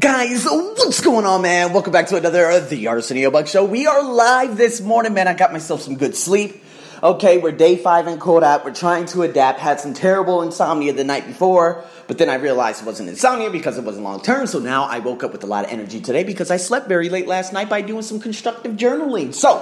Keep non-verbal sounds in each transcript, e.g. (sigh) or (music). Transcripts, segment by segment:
Guys, what's going on, man? Welcome back to another The Arsenio Buck Show. We are live this morning, man. I got myself some good sleep. Okay, we're day five in Korat. We're trying to adapt. Had some terrible insomnia the night before, but then I realized it wasn't insomnia because it wasn't long term. So now I woke up with a lot of energy today because I slept very late last night by doing some constructive journaling. So,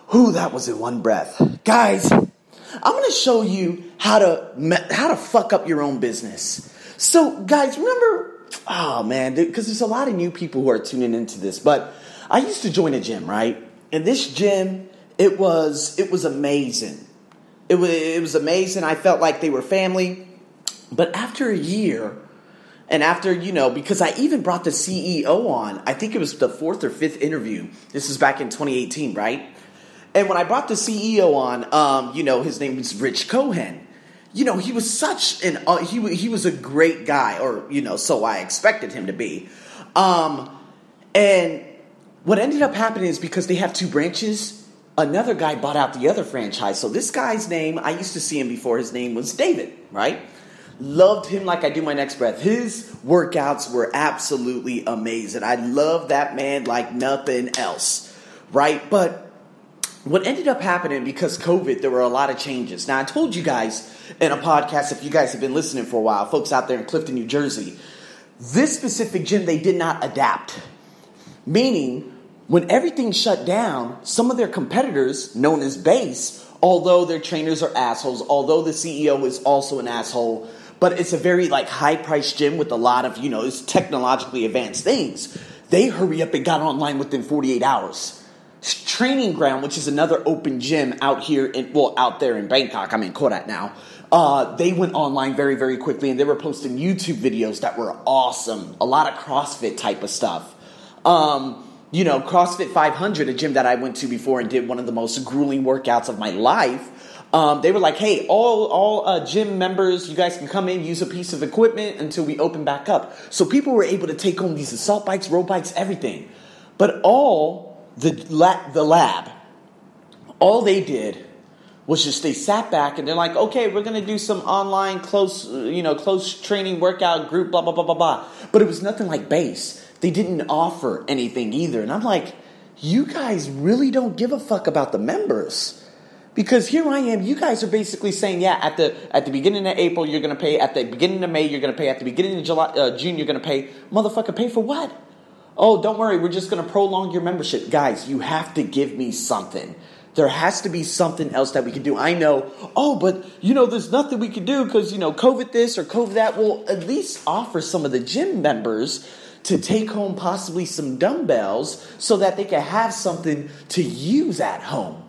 (gasps) who that was in one breath. Guys, I'm gonna show you how to how to fuck up your own business. So, guys, remember oh man, because there's a lot of new people who are tuning into this. But I used to join a gym, right? And this gym, it was it was amazing. It was it was amazing. I felt like they were family. But after a year, and after you know, because I even brought the CEO on, I think it was the fourth or fifth interview. This is back in 2018, right? And when I brought the CEO on, um, you know, his name was Rich Cohen you know, he was such an uh, he he was a great guy, or you know, so I expected him to be. Um, and what ended up happening is because they have two branches, another guy bought out the other franchise. So this guy's name, I used to see him before. His name was David, right? Loved him like I do my next breath. His workouts were absolutely amazing. I love that man like nothing else, right? But what ended up happening because COVID, there were a lot of changes. Now, I told you guys in a podcast, if you guys have been listening for a while, folks out there in Clifton, New Jersey, this specific gym, they did not adapt. Meaning, when everything shut down, some of their competitors, known as Base, although their trainers are assholes, although the CEO is also an asshole, but it's a very like high priced gym with a lot of, you know, it's technologically advanced things. They hurry up and got online within 48 hours training ground, which is another open gym out here in well out there in Bangkok. I'm in Korat now. Uh, they went online very very quickly, and they were posting YouTube videos that were awesome. A lot of CrossFit type of stuff. Um, you know, CrossFit 500, a gym that I went to before and did one of the most grueling workouts of my life. Um, they were like, "Hey, all all uh, gym members, you guys can come in, use a piece of equipment until we open back up." So people were able to take home these assault bikes, road bikes, everything, but all the, la- the lab, all they did was just they sat back and they're like, okay, we're gonna do some online close, you know, close training workout group, blah blah blah blah blah. But it was nothing like base. They didn't offer anything either, and I'm like, you guys really don't give a fuck about the members. Because here I am, you guys are basically saying, yeah, at the at the beginning of April you're gonna pay, at the beginning of May you're gonna pay, at the beginning of July, uh, June you're gonna pay. Motherfucker, pay for what? Oh, don't worry, we're just going to prolong your membership. Guys, you have to give me something. There has to be something else that we can do. I know, oh, but you know, there's nothing we can do because, you know, COVID this or COVID that. Well, at least offer some of the gym members to take home possibly some dumbbells so that they can have something to use at home.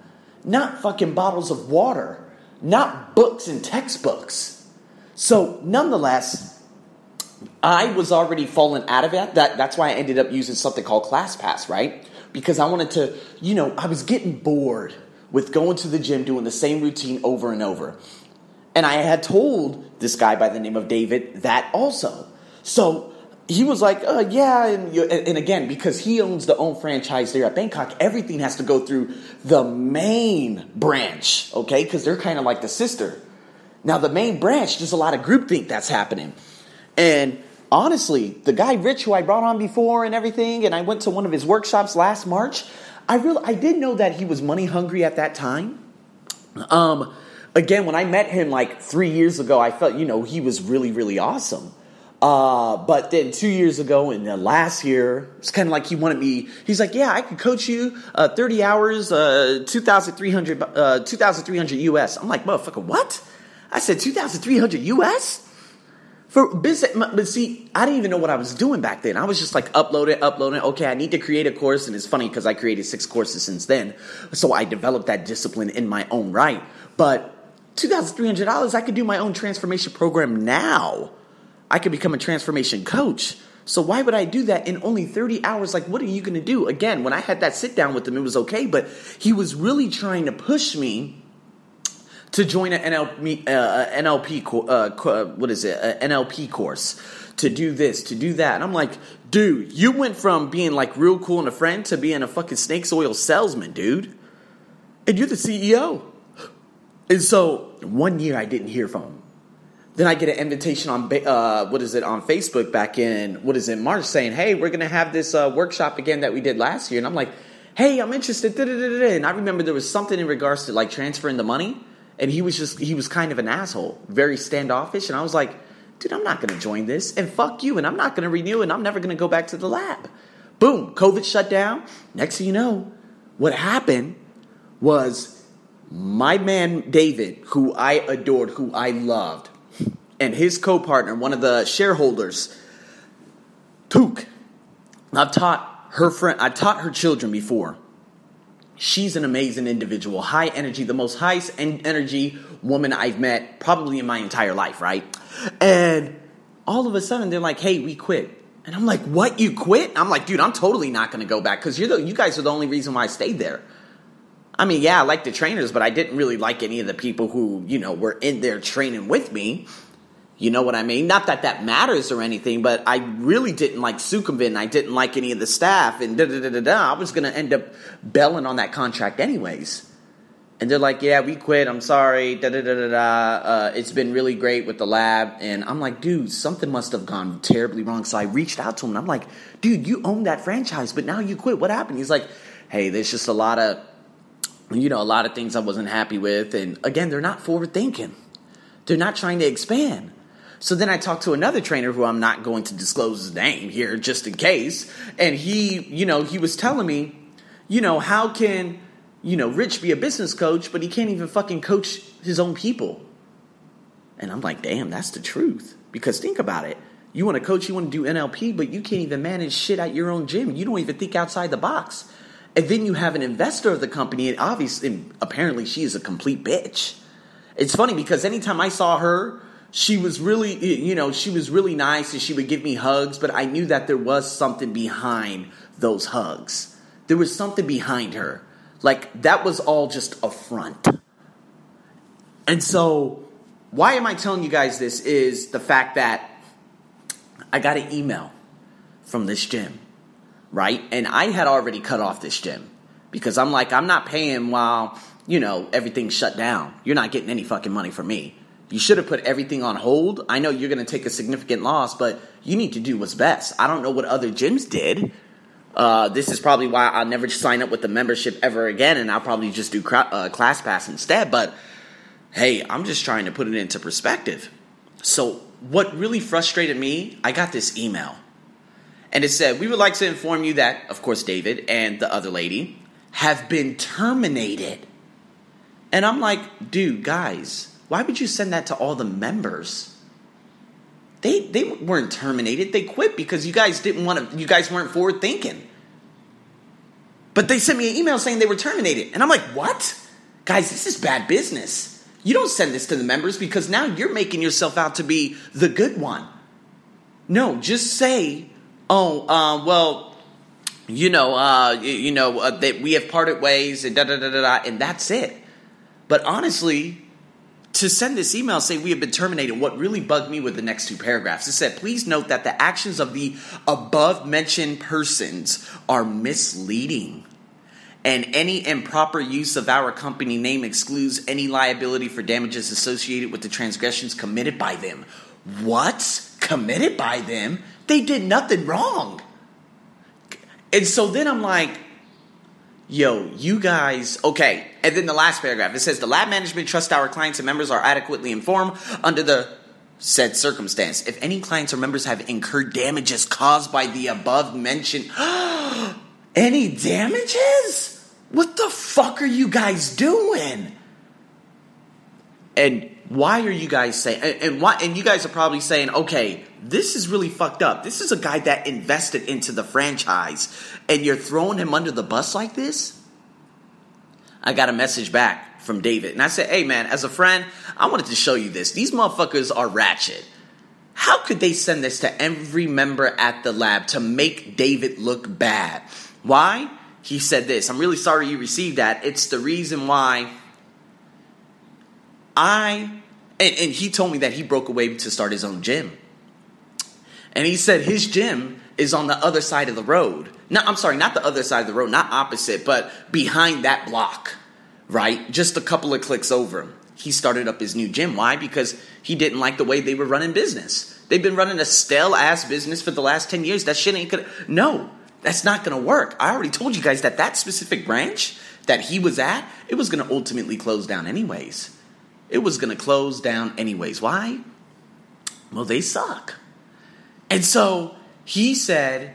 Not fucking bottles of water, not books and textbooks. So, nonetheless, I was already falling out of it. That, that's why I ended up using something called ClassPass, right? Because I wanted to, you know, I was getting bored with going to the gym doing the same routine over and over. And I had told this guy by the name of David that also. So he was like, uh, yeah. And, and again, because he owns the own franchise there at Bangkok, everything has to go through the main branch, okay? Because they're kind of like the sister. Now, the main branch, there's a lot of groupthink that's happening. And honestly, the guy Rich, who I brought on before and everything, and I went to one of his workshops last March. I really, I did know that he was money hungry at that time. Um, again, when I met him like three years ago, I felt you know he was really really awesome. Uh, but then two years ago and the last year, it's kind of like he wanted me. He's like, "Yeah, I could coach you uh, 30 hours, uh, 2,300 uh, 2,300 US." I'm like, "Motherfucker, what?" I said, "2,300 US." For business, but see, I didn't even know what I was doing back then. I was just like uploading, uploading. Okay, I need to create a course, and it's funny because I created six courses since then. So I developed that discipline in my own right. But two thousand three hundred dollars, I could do my own transformation program now. I could become a transformation coach. So why would I do that in only 30 hours? Like, what are you going to do? Again, when I had that sit down with him, it was okay, but he was really trying to push me to join an NLP, uh, NLP uh, what is it, an NLP course to do this, to do that. And I'm like, dude, you went from being like real cool and a friend to being a fucking snake's oil salesman, dude. And you're the CEO. And so one year I didn't hear from him. then I get an invitation on uh, what is it on Facebook back in what is it March saying, "Hey, we're gonna have this uh, workshop again that we did last year," and I'm like, "Hey, I'm interested." And I remember there was something in regards to like transferring the money, and he was just he was kind of an asshole, very standoffish, and I was like, "Dude, I'm not gonna join this, and fuck you, and I'm not gonna renew, and I'm never gonna go back to the lab." Boom, COVID shut down. Next thing you know, what happened was my man David, who I adored, who I loved and his co-partner, one of the shareholders, Took. I've taught her friend, I taught her children before. She's an amazing individual, high energy, the most highest energy woman I've met probably in my entire life, right? And all of a sudden they're like, "Hey, we quit." And I'm like, "What? You quit?" I'm like, "Dude, I'm totally not going to go back cuz you're the you guys are the only reason why I stayed there." I mean, yeah, I like the trainers, but I didn't really like any of the people who, you know, were in there training with me. You know what I mean? Not that that matters or anything, but I really didn't like Sukhumvit. I didn't like any of the staff, and da da da da da. I was going to end up belling on that contract anyways. And they're like, "Yeah, we quit. I'm sorry. Da da da da da. Uh, it's been really great with the lab." And I'm like, "Dude, something must have gone terribly wrong." So I reached out to him. and I'm like, "Dude, you own that franchise, but now you quit. What happened?" He's like, "Hey, there's just a lot of, you know, a lot of things I wasn't happy with. And again, they're not forward thinking. They're not trying to expand." So then I talked to another trainer who I'm not going to disclose his name here just in case. And he, you know, he was telling me, you know, how can, you know, Rich be a business coach, but he can't even fucking coach his own people? And I'm like, damn, that's the truth. Because think about it. You want to coach, you want to do NLP, but you can't even manage shit at your own gym. You don't even think outside the box. And then you have an investor of the company, and obviously, and apparently, she is a complete bitch. It's funny because anytime I saw her she was really, you know, she was really nice and she would give me hugs, but I knew that there was something behind those hugs. There was something behind her. Like that was all just a front. And so, why am I telling you guys this is the fact that I got an email from this gym, right? And I had already cut off this gym because I'm like, I'm not paying while, you know, everything's shut down. You're not getting any fucking money from me. You should have put everything on hold. I know you're going to take a significant loss, but you need to do what's best. I don't know what other gyms did. Uh, this is probably why I'll never sign up with the membership ever again, and I'll probably just do cra- uh, ClassPass instead. But hey, I'm just trying to put it into perspective. So, what really frustrated me, I got this email, and it said, We would like to inform you that, of course, David and the other lady have been terminated. And I'm like, dude, guys, why would you send that to all the members? They they weren't terminated. They quit because you guys didn't want to. You guys weren't forward thinking. But they sent me an email saying they were terminated, and I'm like, what? Guys, this is bad business. You don't send this to the members because now you're making yourself out to be the good one. No, just say, oh, uh, well, you know, uh, you, know uh, that we have parted ways, and da da da da da, and that's it. But honestly, to send this email say we have been terminated, what really bugged me with the next two paragraphs. It said, please note that the actions of the above mentioned persons are misleading. And any improper use of our company name excludes any liability for damages associated with the transgressions committed by them. What? Committed by them? They did nothing wrong. And so then I'm like, yo, you guys, okay. And then the last paragraph it says the lab management trusts our clients and members are adequately informed under the said circumstance. If any clients or members have incurred damages caused by the above mentioned, (gasps) any damages? What the fuck are you guys doing? And why are you guys saying and, and why and you guys are probably saying okay this is really fucked up. This is a guy that invested into the franchise and you're throwing him under the bus like this? I got a message back from david and i said hey man as a friend i wanted to show you this. These motherfuckers are ratchet. How could they send this to every member at the lab to make david look bad? Why? He said this. I'm really sorry you received that. It's the reason why I, and, and he told me that he broke away to start his own gym. And he said his gym is on the other side of the road. No, I'm sorry, not the other side of the road, not opposite, but behind that block, right? Just a couple of clicks over. he started up his new gym. Why? Because he didn't like the way they were running business. They've been running a stale ass business for the last 10 years. That shit ain't gonna. No, that's not gonna work. I already told you guys that that specific branch that he was at, it was gonna ultimately close down anyways. It was gonna close down anyways. Why? Well, they suck. And so he said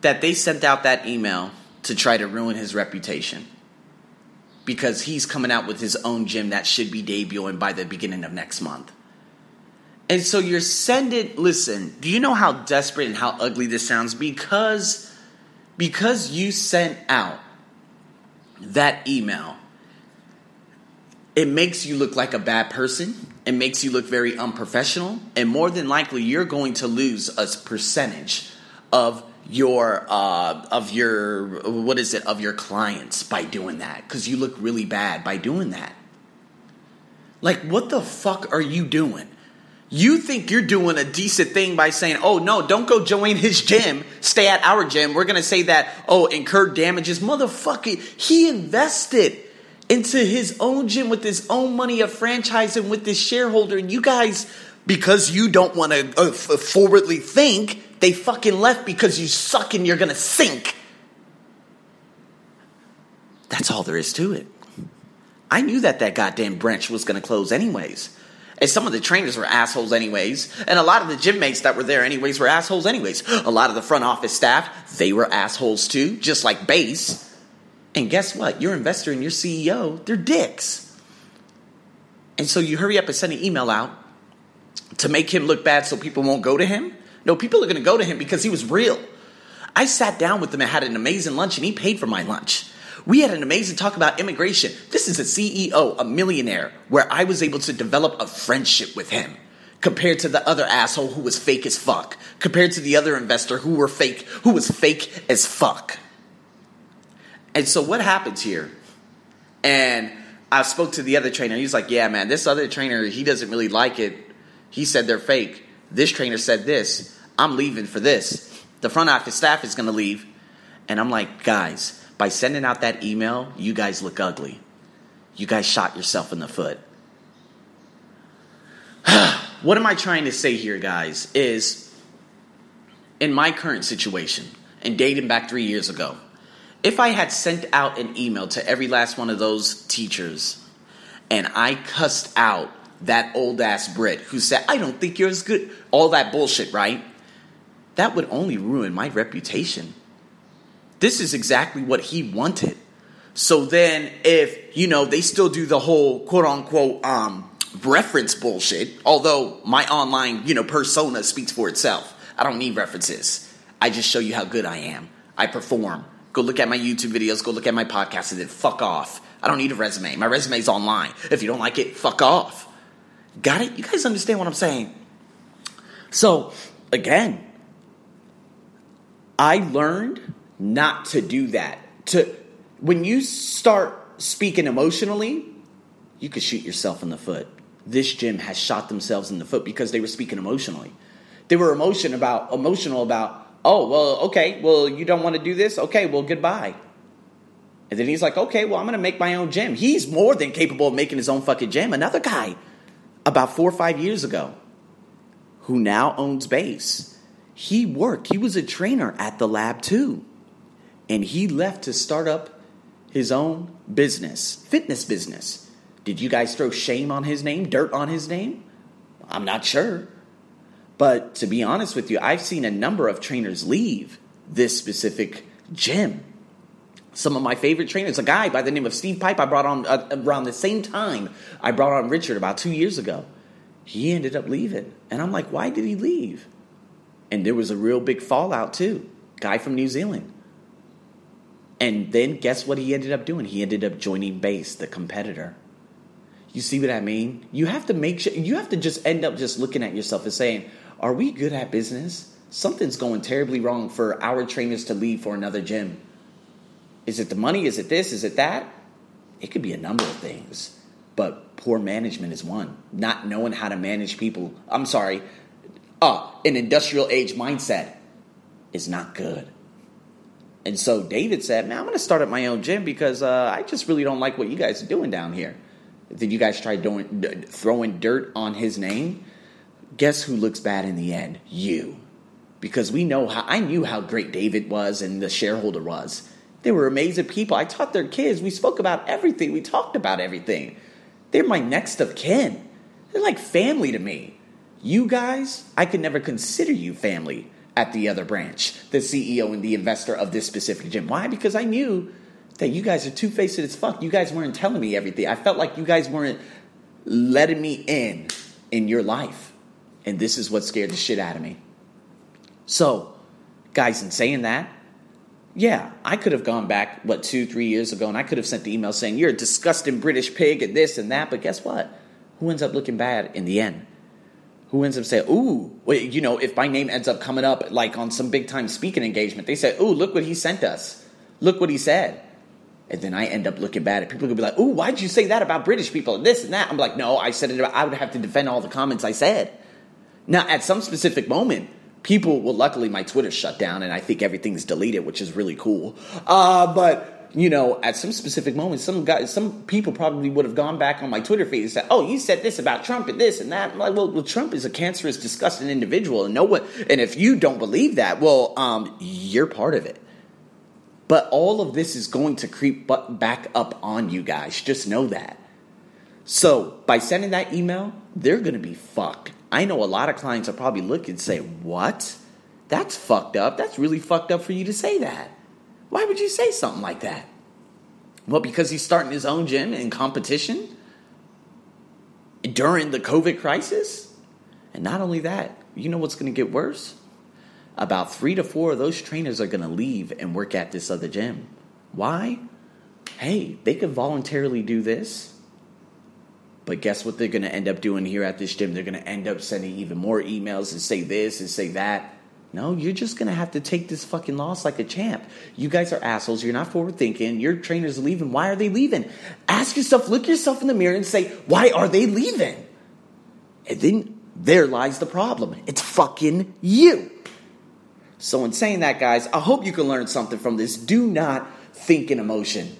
that they sent out that email to try to ruin his reputation because he's coming out with his own gym that should be debuting by the beginning of next month. And so you're sending listen, do you know how desperate and how ugly this sounds because because you sent out that email it makes you look like a bad person. It makes you look very unprofessional. And more than likely, you're going to lose a percentage of your uh, of your what is it of your clients by doing that because you look really bad by doing that. Like, what the fuck are you doing? You think you're doing a decent thing by saying, oh no, don't go join his gym, stay at our gym. We're gonna say that, oh, incurred damages. Motherfucker, he invested into his own gym with his own money of franchising with this shareholder, and you guys, because you don't wanna uh, forwardly think, they fucking left because you suck and you're gonna sink. That's all there is to it. I knew that that goddamn branch was gonna close anyways. And some of the trainers were assholes anyways. And a lot of the gym mates that were there anyways were assholes anyways. A lot of the front office staff, they were assholes too, just like base. And guess what? Your investor and your CEO, they're dicks. And so you hurry up and send an email out to make him look bad so people won't go to him. No, people are going to go to him because he was real. I sat down with him and had an amazing lunch, and he paid for my lunch. We had an amazing talk about immigration. This is a CEO, a millionaire, where I was able to develop a friendship with him compared to the other asshole who was fake as fuck, compared to the other investor who were fake, who was fake as fuck. And so what happens here? And I spoke to the other trainer. He's like, "Yeah, man, this other trainer, he doesn't really like it. He said they're fake. This trainer said this. I'm leaving for this. The front office staff is going to leave. And I'm like, guys, by sending out that email, you guys look ugly. You guys shot yourself in the foot. (sighs) what am I trying to say here, guys? Is in my current situation, and dating back three years ago, if I had sent out an email to every last one of those teachers and I cussed out that old ass Brit who said, I don't think you're as good, all that bullshit, right? that would only ruin my reputation. This is exactly what he wanted. So then, if, you know, they still do the whole quote unquote um, reference bullshit, although my online, you know, persona speaks for itself. I don't need references. I just show you how good I am. I perform. Go look at my YouTube videos, go look at my podcast, and then fuck off. I don't need a resume. My resume's online. If you don't like it, fuck off. Got it? You guys understand what I'm saying? So, again, I learned not to do that. To when you start speaking emotionally, you could shoot yourself in the foot. This gym has shot themselves in the foot because they were speaking emotionally. They were emotion about emotional about, oh, well, okay, well, you don't want to do this? Okay, well, goodbye. And then he's like, okay, well, I'm going to make my own gym. He's more than capable of making his own fucking gym. Another guy, about four or five years ago, who now owns Base, he worked, he was a trainer at the lab too. And he left to start up his own business, fitness business. Did you guys throw shame on his name, dirt on his name? I'm not sure. But to be honest with you, I've seen a number of trainers leave this specific gym. Some of my favorite trainers, a guy by the name of Steve Pipe, I brought on uh, around the same time I brought on Richard about two years ago. He ended up leaving. And I'm like, why did he leave? And there was a real big fallout too. Guy from New Zealand. And then guess what he ended up doing? He ended up joining Base, the competitor. You see what I mean? You have to make sure you have to just end up just looking at yourself and saying, "Are we good at business? Something's going terribly wrong for our trainers to leave for another gym. Is it the money? Is it this? Is it that? It could be a number of things, but poor management is one. Not knowing how to manage people. I'm sorry, uh, an industrial age mindset is not good. And so David said, Man, I'm going to start up my own gym because uh, I just really don't like what you guys are doing down here. Did you guys try doing, throwing dirt on his name. Guess who looks bad in the end? You. Because we know how, I knew how great David was and the shareholder was. They were amazing people. I taught their kids. We spoke about everything. We talked about everything. They're my next of kin. They're like family to me. You guys, I could never consider you family at the other branch, the CEO and the investor of this specific gym. Why? Because I knew that you guys are two faced as fuck. You guys weren't telling me everything. I felt like you guys weren't letting me in in your life. And this is what scared the shit out of me. So, guys, in saying that, yeah, I could have gone back, what, two, three years ago, and I could have sent the email saying, You're a disgusting British pig and this and that. But guess what? Who ends up looking bad in the end? Who ends up saying, Ooh, wait, you know, if my name ends up coming up like on some big time speaking engagement, they say, Ooh, look what he sent us. Look what he said. And then I end up looking bad at people could be like, Ooh, why'd you say that about British people and this and that? I'm like, No, I said it about, I would have to defend all the comments I said. Now, at some specific moment, people well luckily my twitter shut down and i think everything's deleted which is really cool. Uh, but you know at some specific moments some guys some people probably would have gone back on my twitter feed and said oh you said this about trump and this and that. I'm like well, well trump is a cancerous disgusting individual and no one and if you don't believe that well um, you're part of it. But all of this is going to creep back up on you guys. Just know that. So by sending that email they're going to be fucked I know a lot of clients are probably looking and say, What? That's fucked up. That's really fucked up for you to say that. Why would you say something like that? Well, because he's starting his own gym in competition during the COVID crisis. And not only that, you know what's going to get worse? About three to four of those trainers are going to leave and work at this other gym. Why? Hey, they could voluntarily do this but guess what they're going to end up doing here at this gym? They're going to end up sending even more emails and say this and say that. No, you're just going to have to take this fucking loss like a champ. You guys are assholes. You're not forward thinking. Your trainer's leaving. Why are they leaving? Ask yourself, look yourself in the mirror and say, why are they leaving? And then there lies the problem. It's fucking you. So, in saying that, guys, I hope you can learn something from this. Do not think in emotion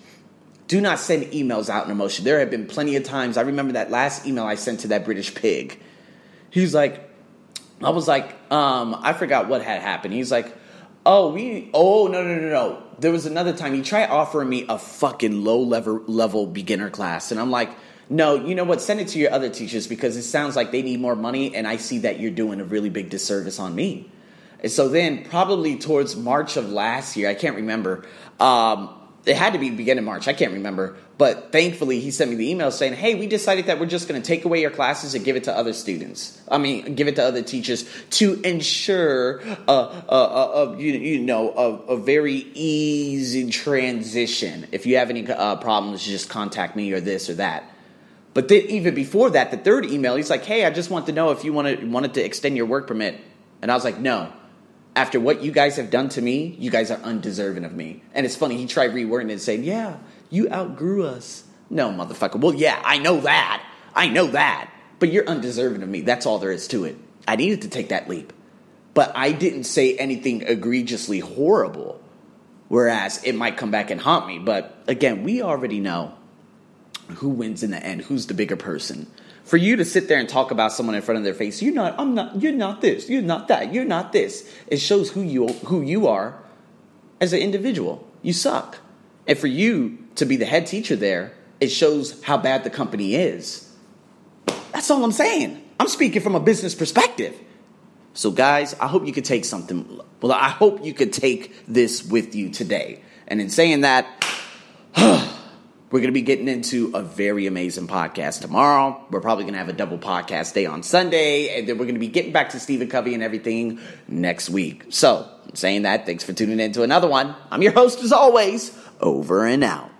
do not send emails out in emotion. There have been plenty of times. I remember that last email I sent to that British pig. He's like, I was like, um, I forgot what had happened. He's like, oh, we, oh, no, no, no, no. There was another time he tried offering me a fucking low level level beginner class, and I'm like, no, you know what? Send it to your other teachers because it sounds like they need more money, and I see that you're doing a really big disservice on me. And so then, probably towards March of last year, I can't remember. Um, it had to be beginning March. I can't remember. But thankfully, he sent me the email saying, hey, we decided that we're just going to take away your classes and give it to other students. I mean, give it to other teachers to ensure a, a, a, a you, you, know, a, very easy transition. If you have any uh, problems, just contact me or this or that. But then even before that, the third email, he's like, hey, I just want to know if you wanted, wanted to extend your work permit. And I was like, no after what you guys have done to me, you guys are undeserving of me. And it's funny, he tried rewording it and saying, Yeah, you outgrew us. No, motherfucker. Well, yeah, I know that. I know that. But you're undeserving of me. That's all there is to it. I needed to take that leap. But I didn't say anything egregiously horrible. Whereas it might come back and haunt me. But again, we already know who wins in the end, who's the bigger person for you to sit there and talk about someone in front of their face, you're not, I'm not, you're not this, you're not that, you're not this. It shows who you who you are as an individual. You suck. And for you to be the head teacher there, it shows how bad the company is. That's all I'm saying. I'm speaking from a business perspective. So, guys, I hope you could take something. Well, I hope you could take this with you today. And in saying that, (sighs) We're going to be getting into a very amazing podcast tomorrow. We're probably going to have a double podcast day on Sunday, and then we're going to be getting back to Stephen Covey and everything next week. So, saying that, thanks for tuning in to another one. I'm your host, as always. Over and out.